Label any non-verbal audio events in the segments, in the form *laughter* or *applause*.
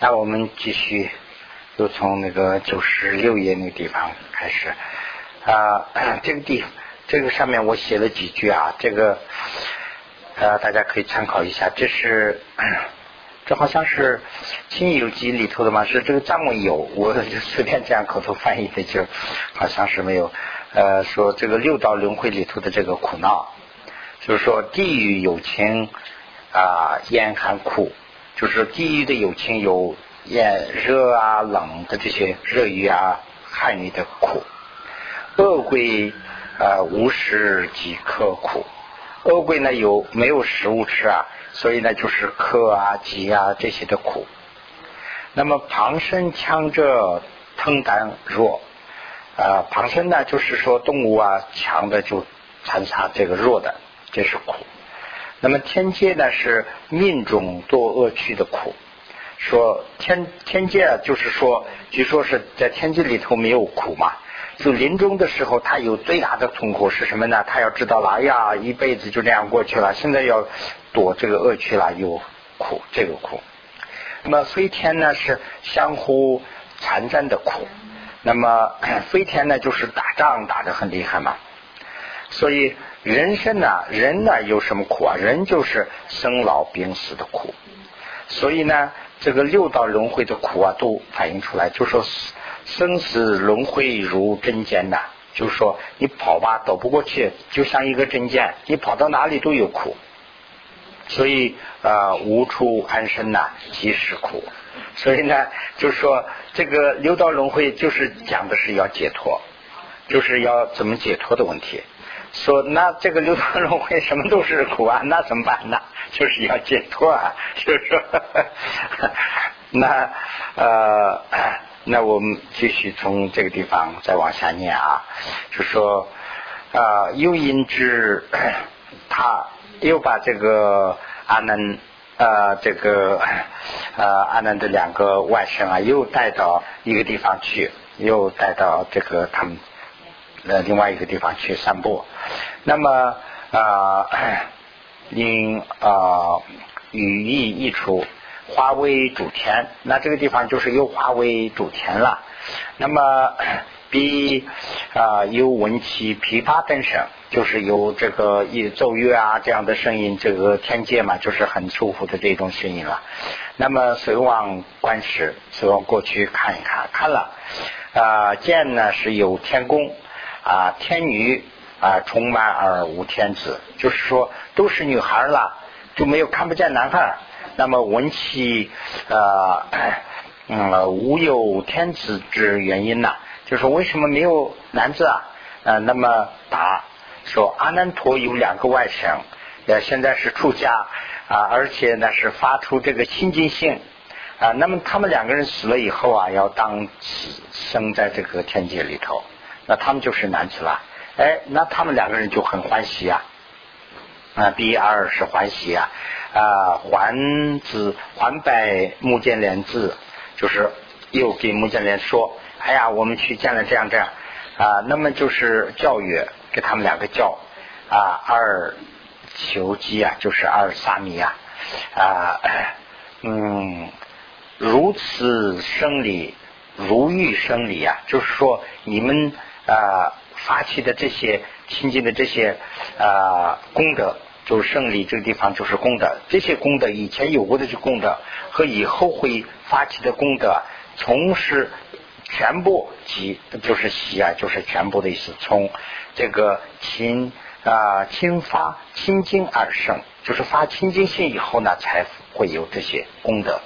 那我们继续，又从那个九十六页那个地方开始啊。*clears throat* 这个地，这个上面我写了几句啊，这个呃大家可以参考一下。这是 *clears throat* 这好像是《新游记》里头的吗？是这个张文有，我就随便这样口头翻译的，就好像是没有。呃，说这个六道轮回里头的这个苦恼，就是说地狱有情啊，严寒苦。就是地狱的有情有炎热啊冷的这些热雨啊旱雨的苦，恶鬼啊无食即刻苦，恶鬼呢有没有食物吃啊，所以呢就是渴啊饥啊这些的苦。那么旁生强者疼胆弱啊，旁生呢就是说动物啊强的就残杀这个弱的，这是苦。那么天界呢是命中多恶趣的苦，说天天界啊，就是说，据说是在天界里头没有苦嘛，就临终的时候他有最大的痛苦是什么呢？他要知道了，哎呀，一辈子就这样过去了，现在要躲这个恶趣了，有苦这个苦。那么飞天呢是相互残战的苦，那么飞天呢就是打仗打得很厉害嘛，所以。人生呢，人呢有什么苦啊？人就是生老病死的苦，所以呢，这个六道轮回的苦啊，都反映出来。就说生死轮回如针尖呐，就是说你跑吧走不过去，就像一个针尖，你跑到哪里都有苦。所以啊，无处安身呐，即是苦。所以呢，就是说这个六道轮回就是讲的是要解脱，就是要怎么解脱的问题。说那这个六道轮回什么都是苦啊，那怎么办呢？就是要解脱啊，就是说，那呃，那我们继续从这个地方再往下念啊，就说啊，又因之，他又把这个阿难呃这个呃阿难的两个外甥啊，又带到一个地方去，又带到这个他们。呃，另外一个地方去散步，那么啊，*coughs* 因啊语义一出，化为主田，那这个地方就是又化为主田了。那么 *coughs* 比啊有闻其琵琶等声，就是有这个一奏乐啊这样的声音，这个天界嘛，就是很舒服的这种声音了。那么随往观时，随往过去看一看，看了啊见呢是有天宫。啊，天女啊，充满而无天子，就是说都是女孩了，就没有看不见男孩。那么闻其呃嗯无有天子之原因呢？就是为什么没有男子啊？呃，那么答说阿难陀有两个外甥，呃，现在是出家啊，而且呢是发出这个清净性啊。那么他们两个人死了以后啊，要当生在这个天界里头。那他们就是男子了，哎，那他们两个人就很欢喜啊，啊，B 二是欢喜啊，啊，还子还拜木建连子，就是又给木建连说，哎呀，我们去见了这样这样。啊，那么就是教育给他们两个教啊，二求基啊，就是二萨弥啊，啊，嗯，如此生理，如欲生理啊，就是说你们。啊，发起的这些亲近的这些啊功德，就是胜利这个地方就是功德。这些功德以前有过的这功德和以后会发起的功德，从是全部即就是喜啊，就是全部的意思。从这个亲啊亲发亲近而生，就是发亲近心以后呢，才会有这些功德。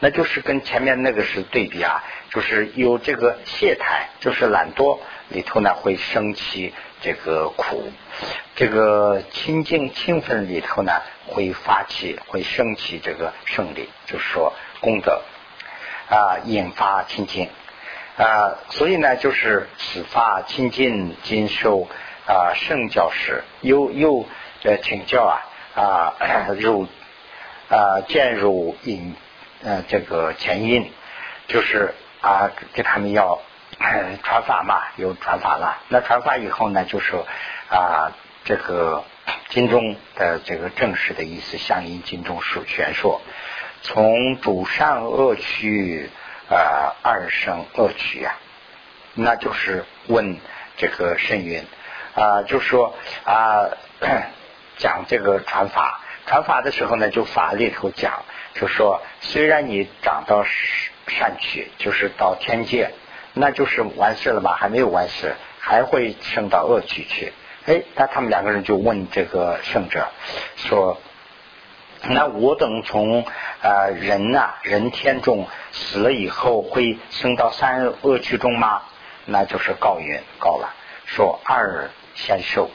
那就是跟前面那个是对比啊，就是有这个懈怠，就是懒惰。里头呢会升起这个苦，这个清净清分里头呢会发起会升起这个胜利，就是说功德啊引发清净啊，所以呢就是此发清净经受啊圣教时又又呃请教啊啊入啊渐入引呃这个前因，就是啊给他们要。传法嘛，有传法了。那传法以后呢，就是啊，这个经中的这个正式的意思，相应经中说玄说。从主善恶趣啊二生恶趣啊，那就是问这个圣云啊，就说啊讲这个传法，传法的时候呢，就法里头讲，就说虽然你长到善趣，就是到天界，那就是完事了吧？还没有完事，还会升到恶趣去。哎，那他们两个人就问这个圣者说：“那我等从啊人呐人天中死了以后，会升到三恶趣中吗？”那就是告云告了，说二仙寿。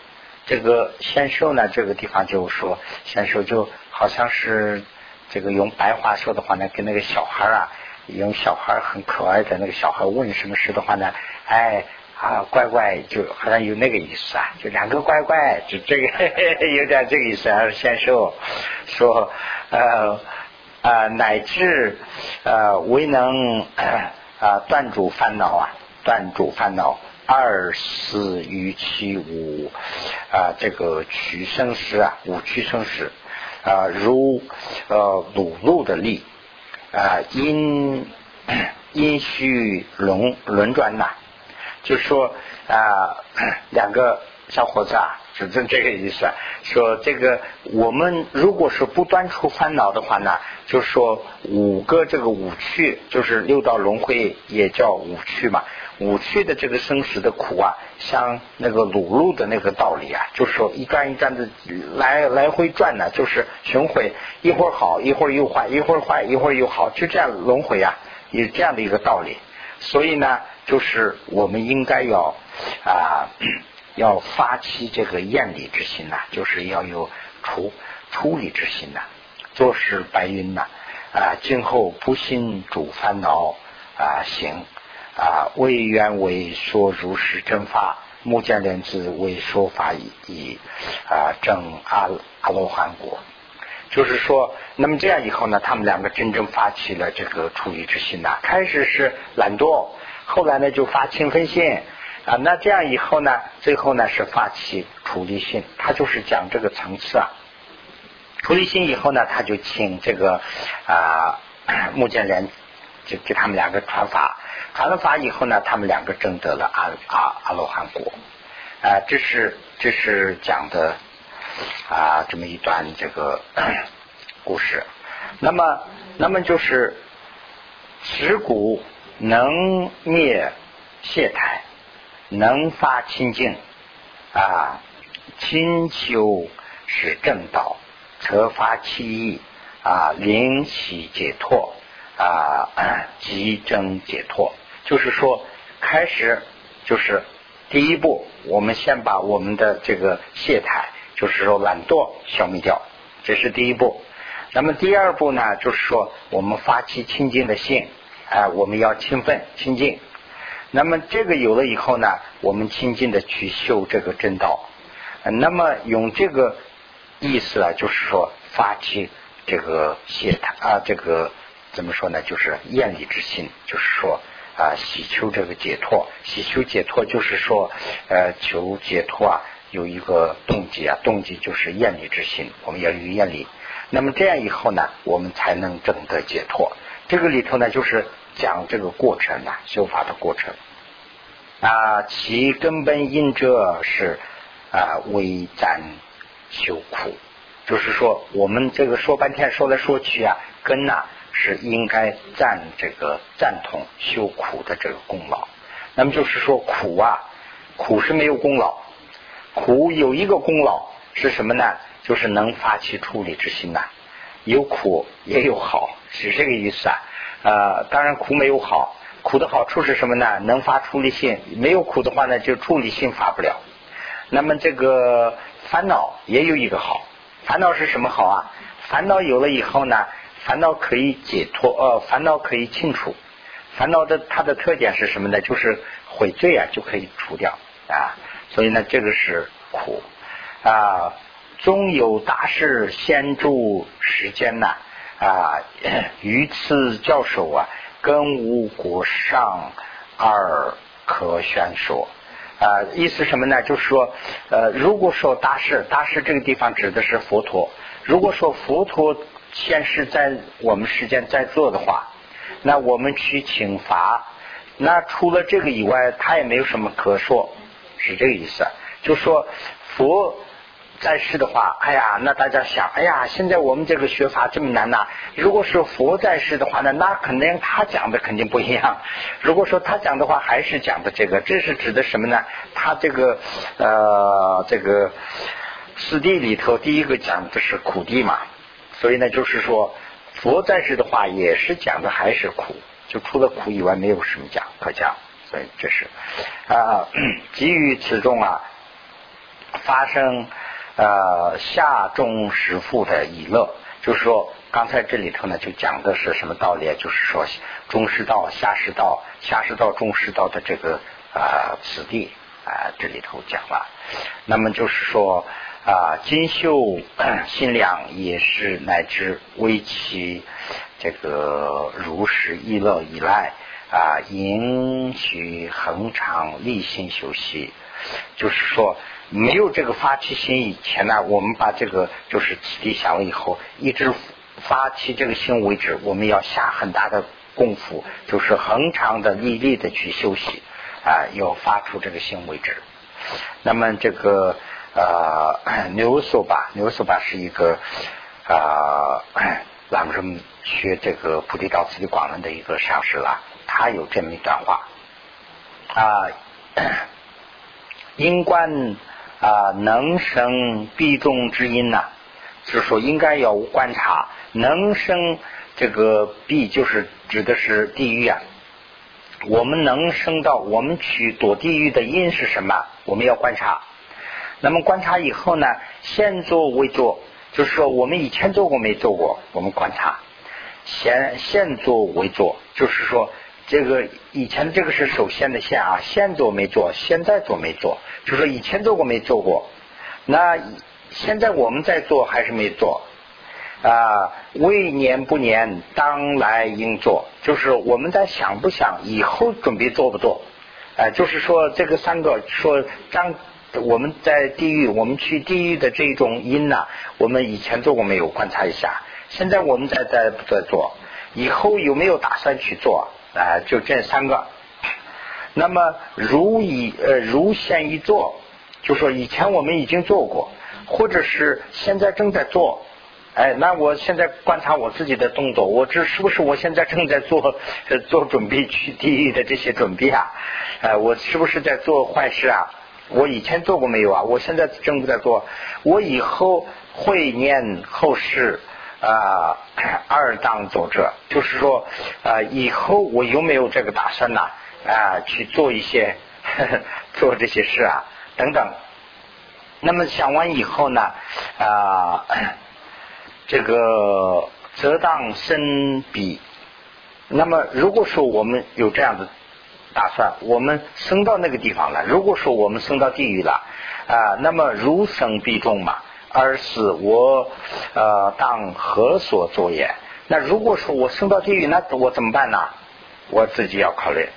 这个仙寿呢，这个地方就说仙寿就好像是这个用白话说的话呢，跟那个小孩啊，用小孩很可爱的那个小孩问什么事的话呢，哎。啊，乖乖，就好像有那个意思啊，就两个乖乖，就这个 *laughs* 有点这个意思。还是先说说呃啊，乃至呃未能啊断主烦恼啊，断主烦恼二四余七五啊，这个取生时啊，五取生时啊，如呃鲁路的力啊，阴阴虚轮轮转呐。就说啊，两个小伙子啊，就正这个意思。说这个我们如果是不断出烦恼的话呢，就说五个这个五趣，就是六道轮回也叫五趣嘛。五趣的这个生死的苦啊，像那个鲁路的那个道理啊，就是说一转一转的来来回转呢，就是循回，一会儿好，一会儿又坏，一会儿坏，一会儿又好，就这样轮回啊，有这样的一个道理。所以呢。就是我们应该要啊，要发起这个厌离之心呐，就是要有处处理之心呐。做事白云呐啊，今后不信主烦恼啊行啊，为愿为说如是正法，目犍连子为说法以以啊正阿阿罗汉果。就是说，那么这样以后呢，他们两个真正发起了这个处理之心呐。开始是懒惰。后来呢，就发清分心啊，那这样以后呢，最后呢是发起处理心，他就是讲这个层次啊。处理心以后呢，他就请这个啊木犍连就给他们两个传法，传了法以后呢，他们两个证得了阿阿阿罗汉果啊，这是这是讲的啊这么一段这个故事。那么那么就是持古。能灭懈怠，能发清净啊，清修是正道，则发其意啊，灵起解脱啊，即争解脱。就是说，开始就是第一步，我们先把我们的这个懈怠，就是说懒惰消灭掉，这是第一步。那么第二步呢，就是说我们发起清净的心。啊，我们要勤奋清净。那么这个有了以后呢，我们亲近的去修这个正道。那么用这个意思啊，就是说发起这个谢他啊，这个怎么说呢？就是厌离之心，就是说啊，喜求这个解脱，喜求解脱就是说呃，求解脱啊，有一个动机啊，动机就是厌离之心，我们要有厌离。那么这样以后呢，我们才能证得解脱。这个里头呢，就是。讲这个过程啊，修法的过程啊，其根本因者是啊，为咱修苦，就是说我们这个说半天说来说去啊，根呐是应该赞这个赞同修苦的这个功劳。那么就是说苦啊，苦是没有功劳，苦有一个功劳是什么呢？就是能发起处理之心呐。有苦也有好，是这个意思啊。呃，当然苦没有好，苦的好处是什么呢？能发处理性，没有苦的话呢，就处理性发不了。那么这个烦恼也有一个好，烦恼是什么好啊？烦恼有了以后呢，烦恼可以解脱，呃，烦恼可以清除。烦恼的它的特点是什么呢？就是悔罪啊，就可以除掉啊。所以呢，这个是苦啊。终有大事先住时间呐。啊，*coughs* 于此教授啊，更无国上而可宣说啊。意思什么呢？就是说，呃，如果说大师，大师这个地方指的是佛陀。如果说佛陀现实在我们世间在做的话，那我们去请法，那除了这个以外，他也没有什么可说，是这个意思。就说佛。在世的话，哎呀，那大家想，哎呀，现在我们这个学法这么难呐。如果是佛在世的话呢，那肯定他讲的肯定不一样。如果说他讲的话还是讲的这个，这是指的什么呢？他这个呃，这个四谛里头第一个讲的是苦地嘛，所以呢，就是说佛在世的话也是讲的还是苦，就除了苦以外没有什么讲可讲。所以这是啊，*coughs* 基于此中啊发生。呃，下中实富的以乐，就是说，刚才这里头呢，就讲的是什么道理？就是说，中世道、下世道、下世道、中世道的这个啊此地啊，这里头讲了。那么就是说啊，金秀心量也是乃至为其这个如实意乐以来啊，应许恒常立心修习，就是说。没有这个发起心以前呢，我们把这个就是此地想了以后，一直发起这个心为止，我们要下很大的功夫，就是恒常的、毅力的去休息啊，要发出这个心为止。那么这个呃 *coughs* 牛索巴，牛索巴是一个啊，*coughs* 咱们学这个菩提道次第广论的一个上师了，他有这么一段话啊，*coughs* 因观。啊，能生必中之因呐，就是说应该要观察能生这个必，就是指的是地狱啊。我们能生到我们去躲地狱的因是什么？我们要观察。那么观察以后呢，先做未做，就是说我们以前做过没做过，我们观察。先先做未做，就是说。这个以前这个是首先的先啊，先做没做，现在做没做，就说以前做过没做过，那现在我们在做还是没做啊？未年不年，当来应做，就是我们在想不想以后准备做不做？哎，就是说这个三个说张，我们在地狱，我们去地狱的这种因呐，我们以前做过没有？观察一下，现在我们在在在做，以后有没有打算去做？啊，就这三个。那么如以呃如现一做，就说以前我们已经做过，或者是现在正在做。哎，那我现在观察我自己的动作，我这是不是我现在正在做做准备去地狱的这些准备啊？呃，我是不是在做坏事啊？我以前做过没有啊？我现在正在做，我以后会念后事。啊，*coughs* 二当作者，就是说，啊，以后我有没有这个打算呢？啊，去做一些 *laughs* 做这些事啊，等等。那么想完以后呢，啊，*coughs* 这个则当生彼。那么如果说我们有这样的打算，我们升到那个地方了。如果说我们升到地狱了，啊，那么如生必中嘛。而是我呃当何所作也？那如果说我升到地狱，那我怎么办呢？我自己要考虑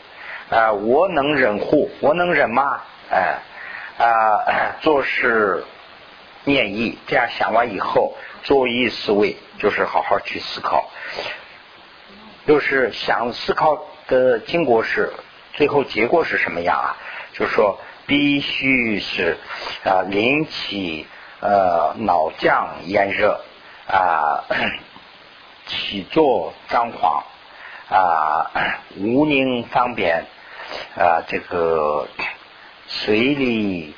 啊，我能忍护，我能忍吗？哎啊，做事念意，这样想完以后，作意思维，就是好好去思考。就是想思考的经过是，最后结果是什么样啊？就是说，必须是啊，灵起。呃，脑降炎热啊，起坐张狂啊，无宁方便啊，这个随力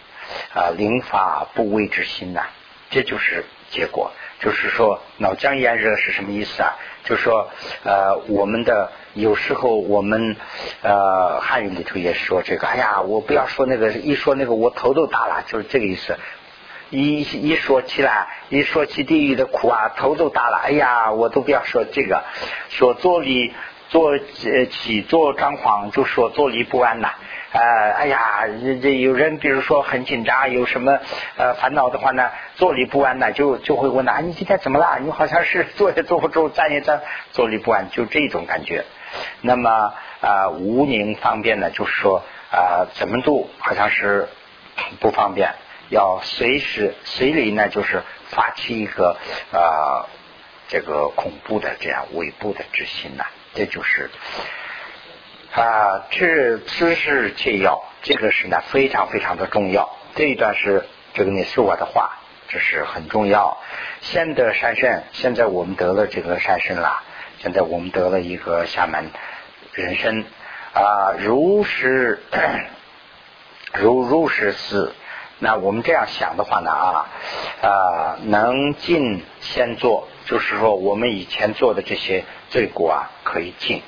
啊，灵法不畏之心呐，这就是结果。就是说，脑浆炎热是什么意思啊？就是说，呃，我们的有时候我们呃汉语里头也说这个，哎呀，我不要说那个，一说那个我头都大了，就是这个意思。一一说起来，一说起地狱的苦啊，头都大了。哎呀，我都不要说这个，说坐立坐呃起坐张狂，就说坐立不安呐。呃，哎呀，这这有人比如说很紧张，有什么呃烦恼的话呢，坐立不安呢，就就会问呐，你今天怎么了？你好像是坐也坐不住，站也站，坐立不安，就这种感觉。那么啊，无宁方便呢，就是说啊，怎么都好像是不方便。要随时随礼呢，就是发起一个呃这个恐怖的这样尾部的之心呐，这就是啊，知知识切要，这个是呢非常非常的重要。这一段是这个你是我的话，这是很重要。先得善身，现在我们得了这个善身了，现在我们得了一个厦门人生啊，如是如如是思。那我们这样想的话呢啊啊，能尽先做，就是说我们以前做的这些罪过啊可以尽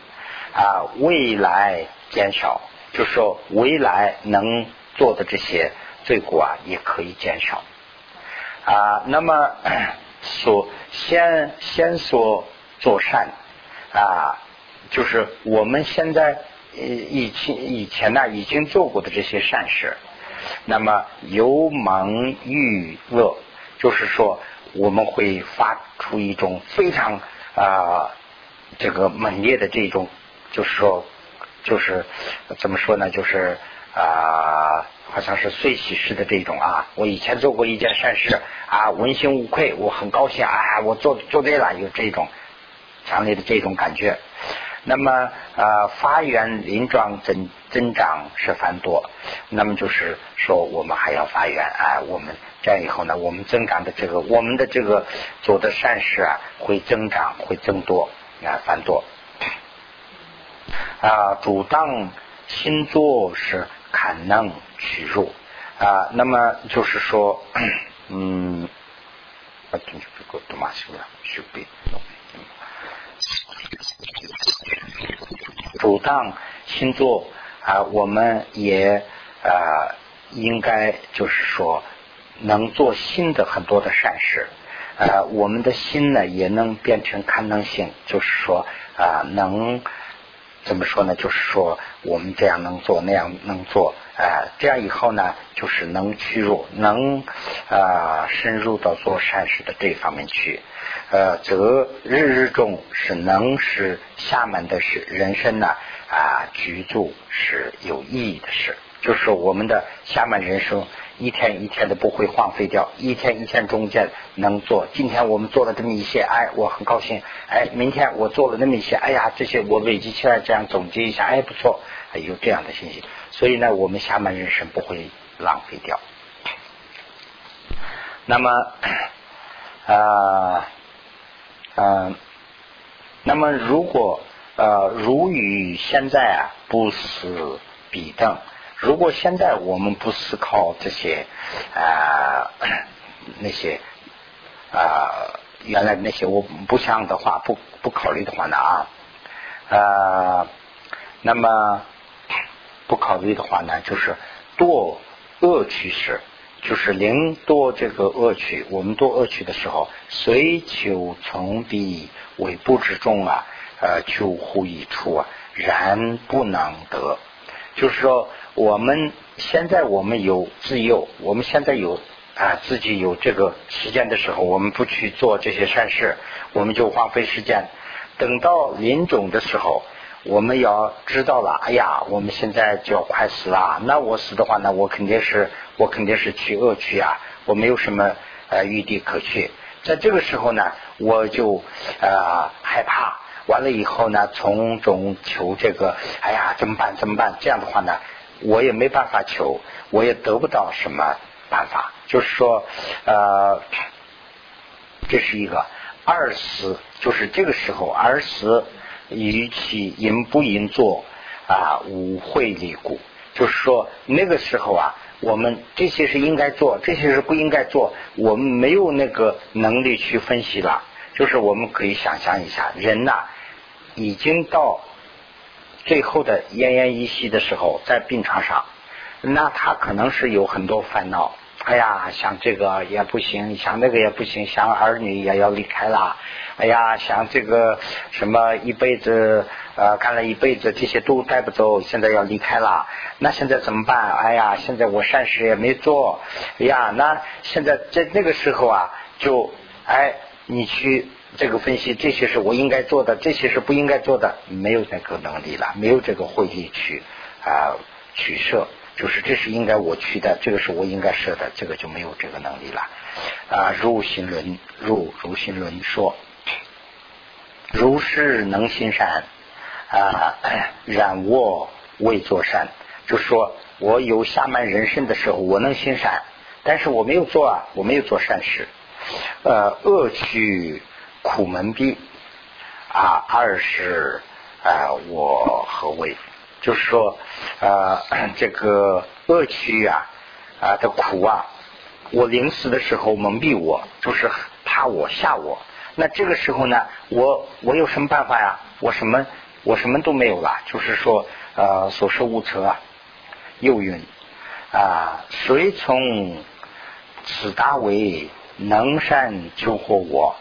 啊，未来减少，就是说未来能做的这些罪过啊也可以减少啊。那么 *clears throat* 所先先说做善啊，就是我们现在以前以前呢已经做过的这些善事。那么由忙欲乐，就是说我们会发出一种非常啊这个猛烈的这种，就是说就是怎么说呢？就是啊好像是碎喜式的这种啊。我以前做过一件善事啊，问心无愧，我很高兴啊，我做做对了，有这种强烈的这种感觉。那么啊，发源林状增增长是繁多，那么就是说我们还要发源啊，我们这样以后呢，我们增长的这个我们的这个做的善事啊，会增长会增多啊繁多啊，主当新作是坎能取入啊，那么就是说嗯，啊，这个多嘛修了修备。主当星座啊，我们也啊应该就是说能做新的很多的善事啊，我们的心呢也能变成可能性，就是说啊能怎么说呢？就是说我们这样能做那样能做啊，这样以后呢就是能屈入，能啊深入到做善事的这方面去。呃，则日日中是能使厦门的是人生呢啊居住是有意义的事，就是我们的厦门人生一天一天的不会荒废掉，一天一天中间能做。今天我们做了这么一些，哎，我很高兴。哎，明天我做了那么一些，哎呀，这些我累积起来，这样总结一下，哎，不错，有这样的信息。所以呢，我们厦门人生不会浪费掉。那么啊。嗯，那么如果呃，如与现在啊不死彼等，如果现在我们不思考这些啊那些啊原来那些我不想的话，不不考虑的话呢啊啊，那么不考虑的话呢，就是堕恶趋势。就是零多这个恶趣，我们堕恶趣的时候，虽求从彼为不之中啊，呃，求乎一处啊，然不能得。就是说，我们现在我们有自由，我们现在有啊自己有这个时间的时候，我们不去做这些善事，我们就荒废时间。等到临终的时候。我们要知道了，哎呀，我们现在就要快死了。那我死的话呢，我肯定是我肯定是去恶去啊，我没有什么呃余地可去。在这个时候呢，我就呃害怕。完了以后呢，从中求这个，哎呀，怎么办？怎么办？这样的话呢，我也没办法求，我也得不到什么办法。就是说，呃，这是一个二十，就是这个时候二死。与其应不应做啊，无会理故，就是说那个时候啊，我们这些是应该做，这些是不应该做，我们没有那个能力去分析了。就是我们可以想象一下，人呐，已经到最后的奄奄一息的时候，在病床上，那他可能是有很多烦恼。哎呀，想这个也不行，想那个也不行，想儿女也要离开了。哎呀，想这个什么一辈子呃干了一辈子，这些都带不走，现在要离开了，那现在怎么办？哎呀，现在我善事也没做，哎呀，那现在在那个时候啊，就哎，你去这个分析，这些是我应该做的，这些是不应该做的，没有那个能力了，没有这个慧力去啊取舍。就是这是应该我去的，这个是我应该设的，这个就没有这个能力了。啊，如心论，如如心论说，如是能行善啊，*clears throat* 然我未作善，就说我有下满人身的时候，我能行善，但是我没有做啊，我没有做善事，呃，恶趣苦门闭啊，二是啊，我何为？就是说，呃，*clears throat* 这个恶趣啊啊的苦啊，我临死的时候蒙蔽我，就是怕我吓我。那这个时候呢，我我有什么办法呀？我什么我什么都没有了，就是说呃所受无策啊。又云啊，谁从此大为能善救活我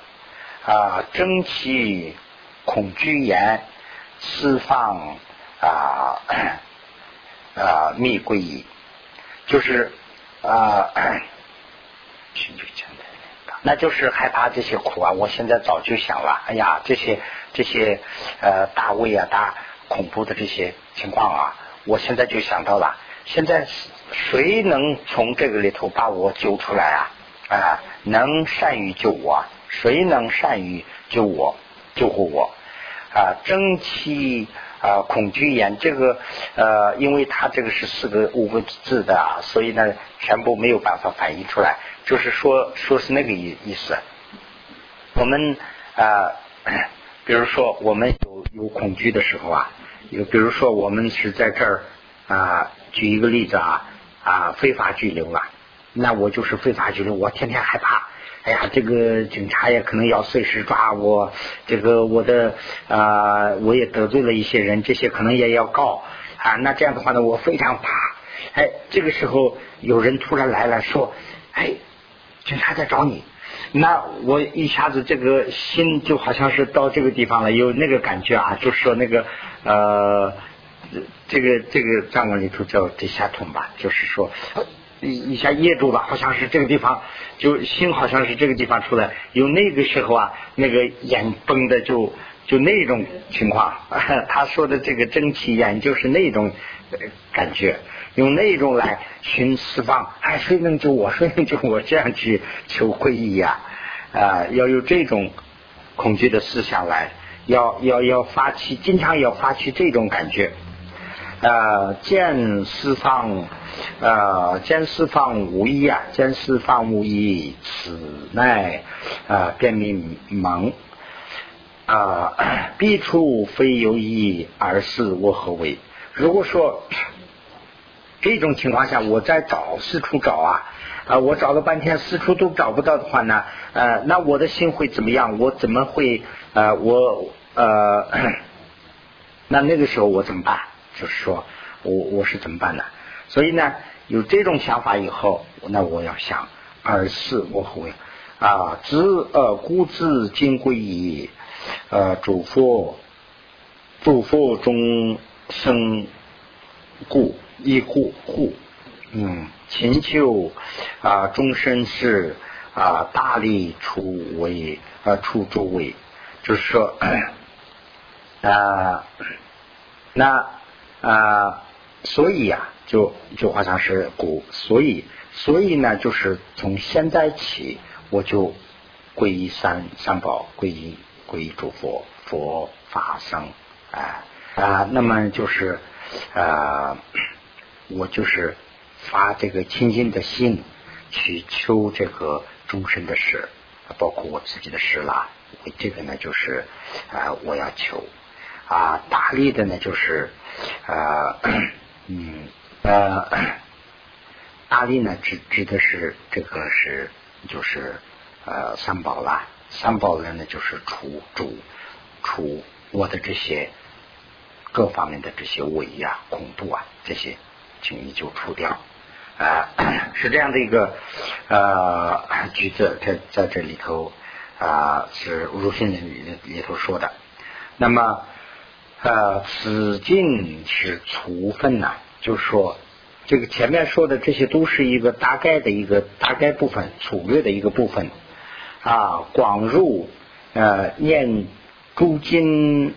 啊？争气恐惧言，释放。啊啊，密归矣，就是啊，那就是害怕这些苦啊！我现在早就想了，哎呀，这些这些呃大胃啊、大恐怖的这些情况啊，我现在就想到了。现在谁能从这个里头把我救出来啊？啊，能善于救我？谁能善于救我、救护我？啊，争气。啊，恐惧眼这个呃，因为它这个是四个五个字的啊，所以呢，全部没有办法反映出来。就是说，说是那个意意思。我们啊，*clears throat* 比如说我们有有恐惧的时候啊，有比如说我们是在这儿啊，举一个例子啊啊，非法拘留了，那我就是非法拘留，我天天害怕。哎呀，这个警察也可能要随时抓我，这个我的啊，我也得罪了一些人，这些可能也要告啊。那这样的话呢，我非常怕。哎，这个时候有人突然来了，说：“哎，警察在找你。”那我一下子这个心就好像是到这个地方了，有那个感觉啊，就是说那个呃，这个这个藏文里头叫地下通吧，就是说。一一下噎住了，好像是这个地方，就心好像是这个地方出来，有那个时候啊，那个眼崩的就就 *laughs* 那种情况。他说的这个蒸汽眼就是那种感觉，用那种来寻释放，哎，谁能救我？谁能救我？这样去求皈依呀？啊，要有这种恐惧的思想来，要要要发起，经常要发起这种感觉。呃，见四方。呃，见四方无一啊，见四方无一，此乃啊，便明蒙啊，必处非有意而是我何为？如果说这种情况下，我在找四处找啊啊，我找了半天，四处都找不到的话呢，呃，那我的心会怎么样？我怎么会呃，我呃，*coughs* 那那个时候我怎么办？就是说我我是怎么办呢？所以呢，有这种想法以后，那我要想，二是我会啊，知呃故知今归矣，呃，主佛，主佛中生故一故护，嗯，勤求啊终身是啊大力出为啊出诸位，就是说啊，那啊，所以呀。就就好像是古，所以所以呢，就是从现在起，我就皈依三三宝，皈依皈依诸佛，佛法僧，啊啊，那么就是啊，我就是发这个清净的心去求这个终身的事，包括我自己的事啦。这个呢，就是啊，我要求啊，大力的呢，就是啊，嗯。呃，大力呢指指的是这个是就是呃三宝啦，三宝人呢就是除主除我的这些各方面的这些伪呀、恐怖啊这些，请你就除掉啊，*coughs* 是这样的一个呃句子在在这里头啊是如心里里头说的。那么呃此经是除分呐。就是说，这个前面说的这些都是一个大概的一个大概部分，粗略的一个部分啊。广入呃念诸经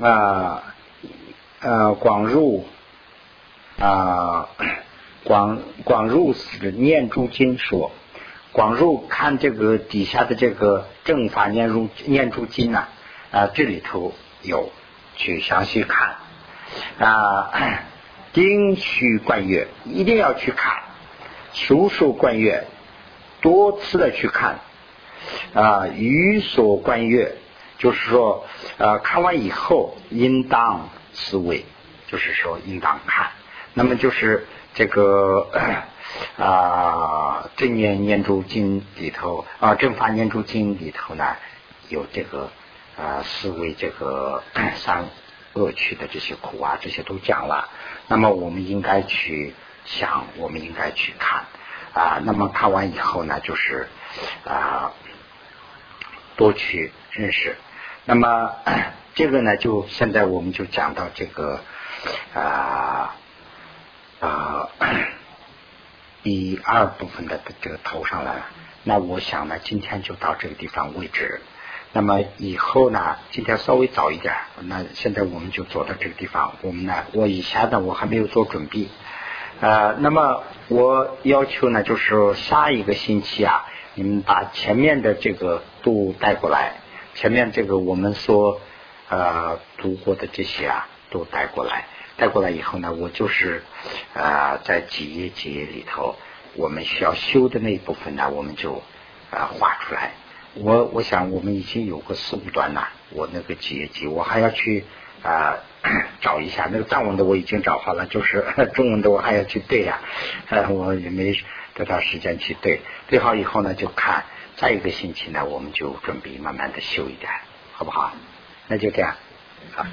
啊呃广入啊广广入是念诸经说，广入看这个底下的这个正法念入念诸经啊啊，这里头有去详细看。啊，*clears throat* 丁虚贯月一定要去看，数数贯月多次的去看。啊，于所贯月就是说啊，看完以后应当思维，就是说应当看，那么就是这个。*clears throat* 啊，正念念珠经里头啊，正法念珠经里头呢，有这个啊，思维这个 *clears throat* 三恶趣的这些苦啊，这些都讲了。那么我们应该去想，我们应该去看啊。那么看完以后呢，就是啊，多去认识。那么 *clears throat* 这个呢，就现在我们就讲到这个啊啊。第二部分的这个头上了，那我想呢，今天就到这个地方为止。那么以后呢，今天稍微早一点，那现在我们就走到这个地方。我们呢，我以前呢，我还没有做准备。呃，那么我要求呢，就是下一个星期啊，你们把前面的这个都带过来，前面这个我们所呃读过的这些啊，都带过来。带过来以后呢，我就是啊，在几页几页里头，我们需要修的那一部分呢，我们就啊画出来。我我想我们已经有个四五段了，我那个几页几，我还要去啊找一下那个藏文的我已经找好了，就是 *laughs* 中文的我还要去对呀，呃我也没多长时间去对。对好以后呢，就看再一个星期呢，我们就准备慢慢的修一点，好不好？那就这样，好。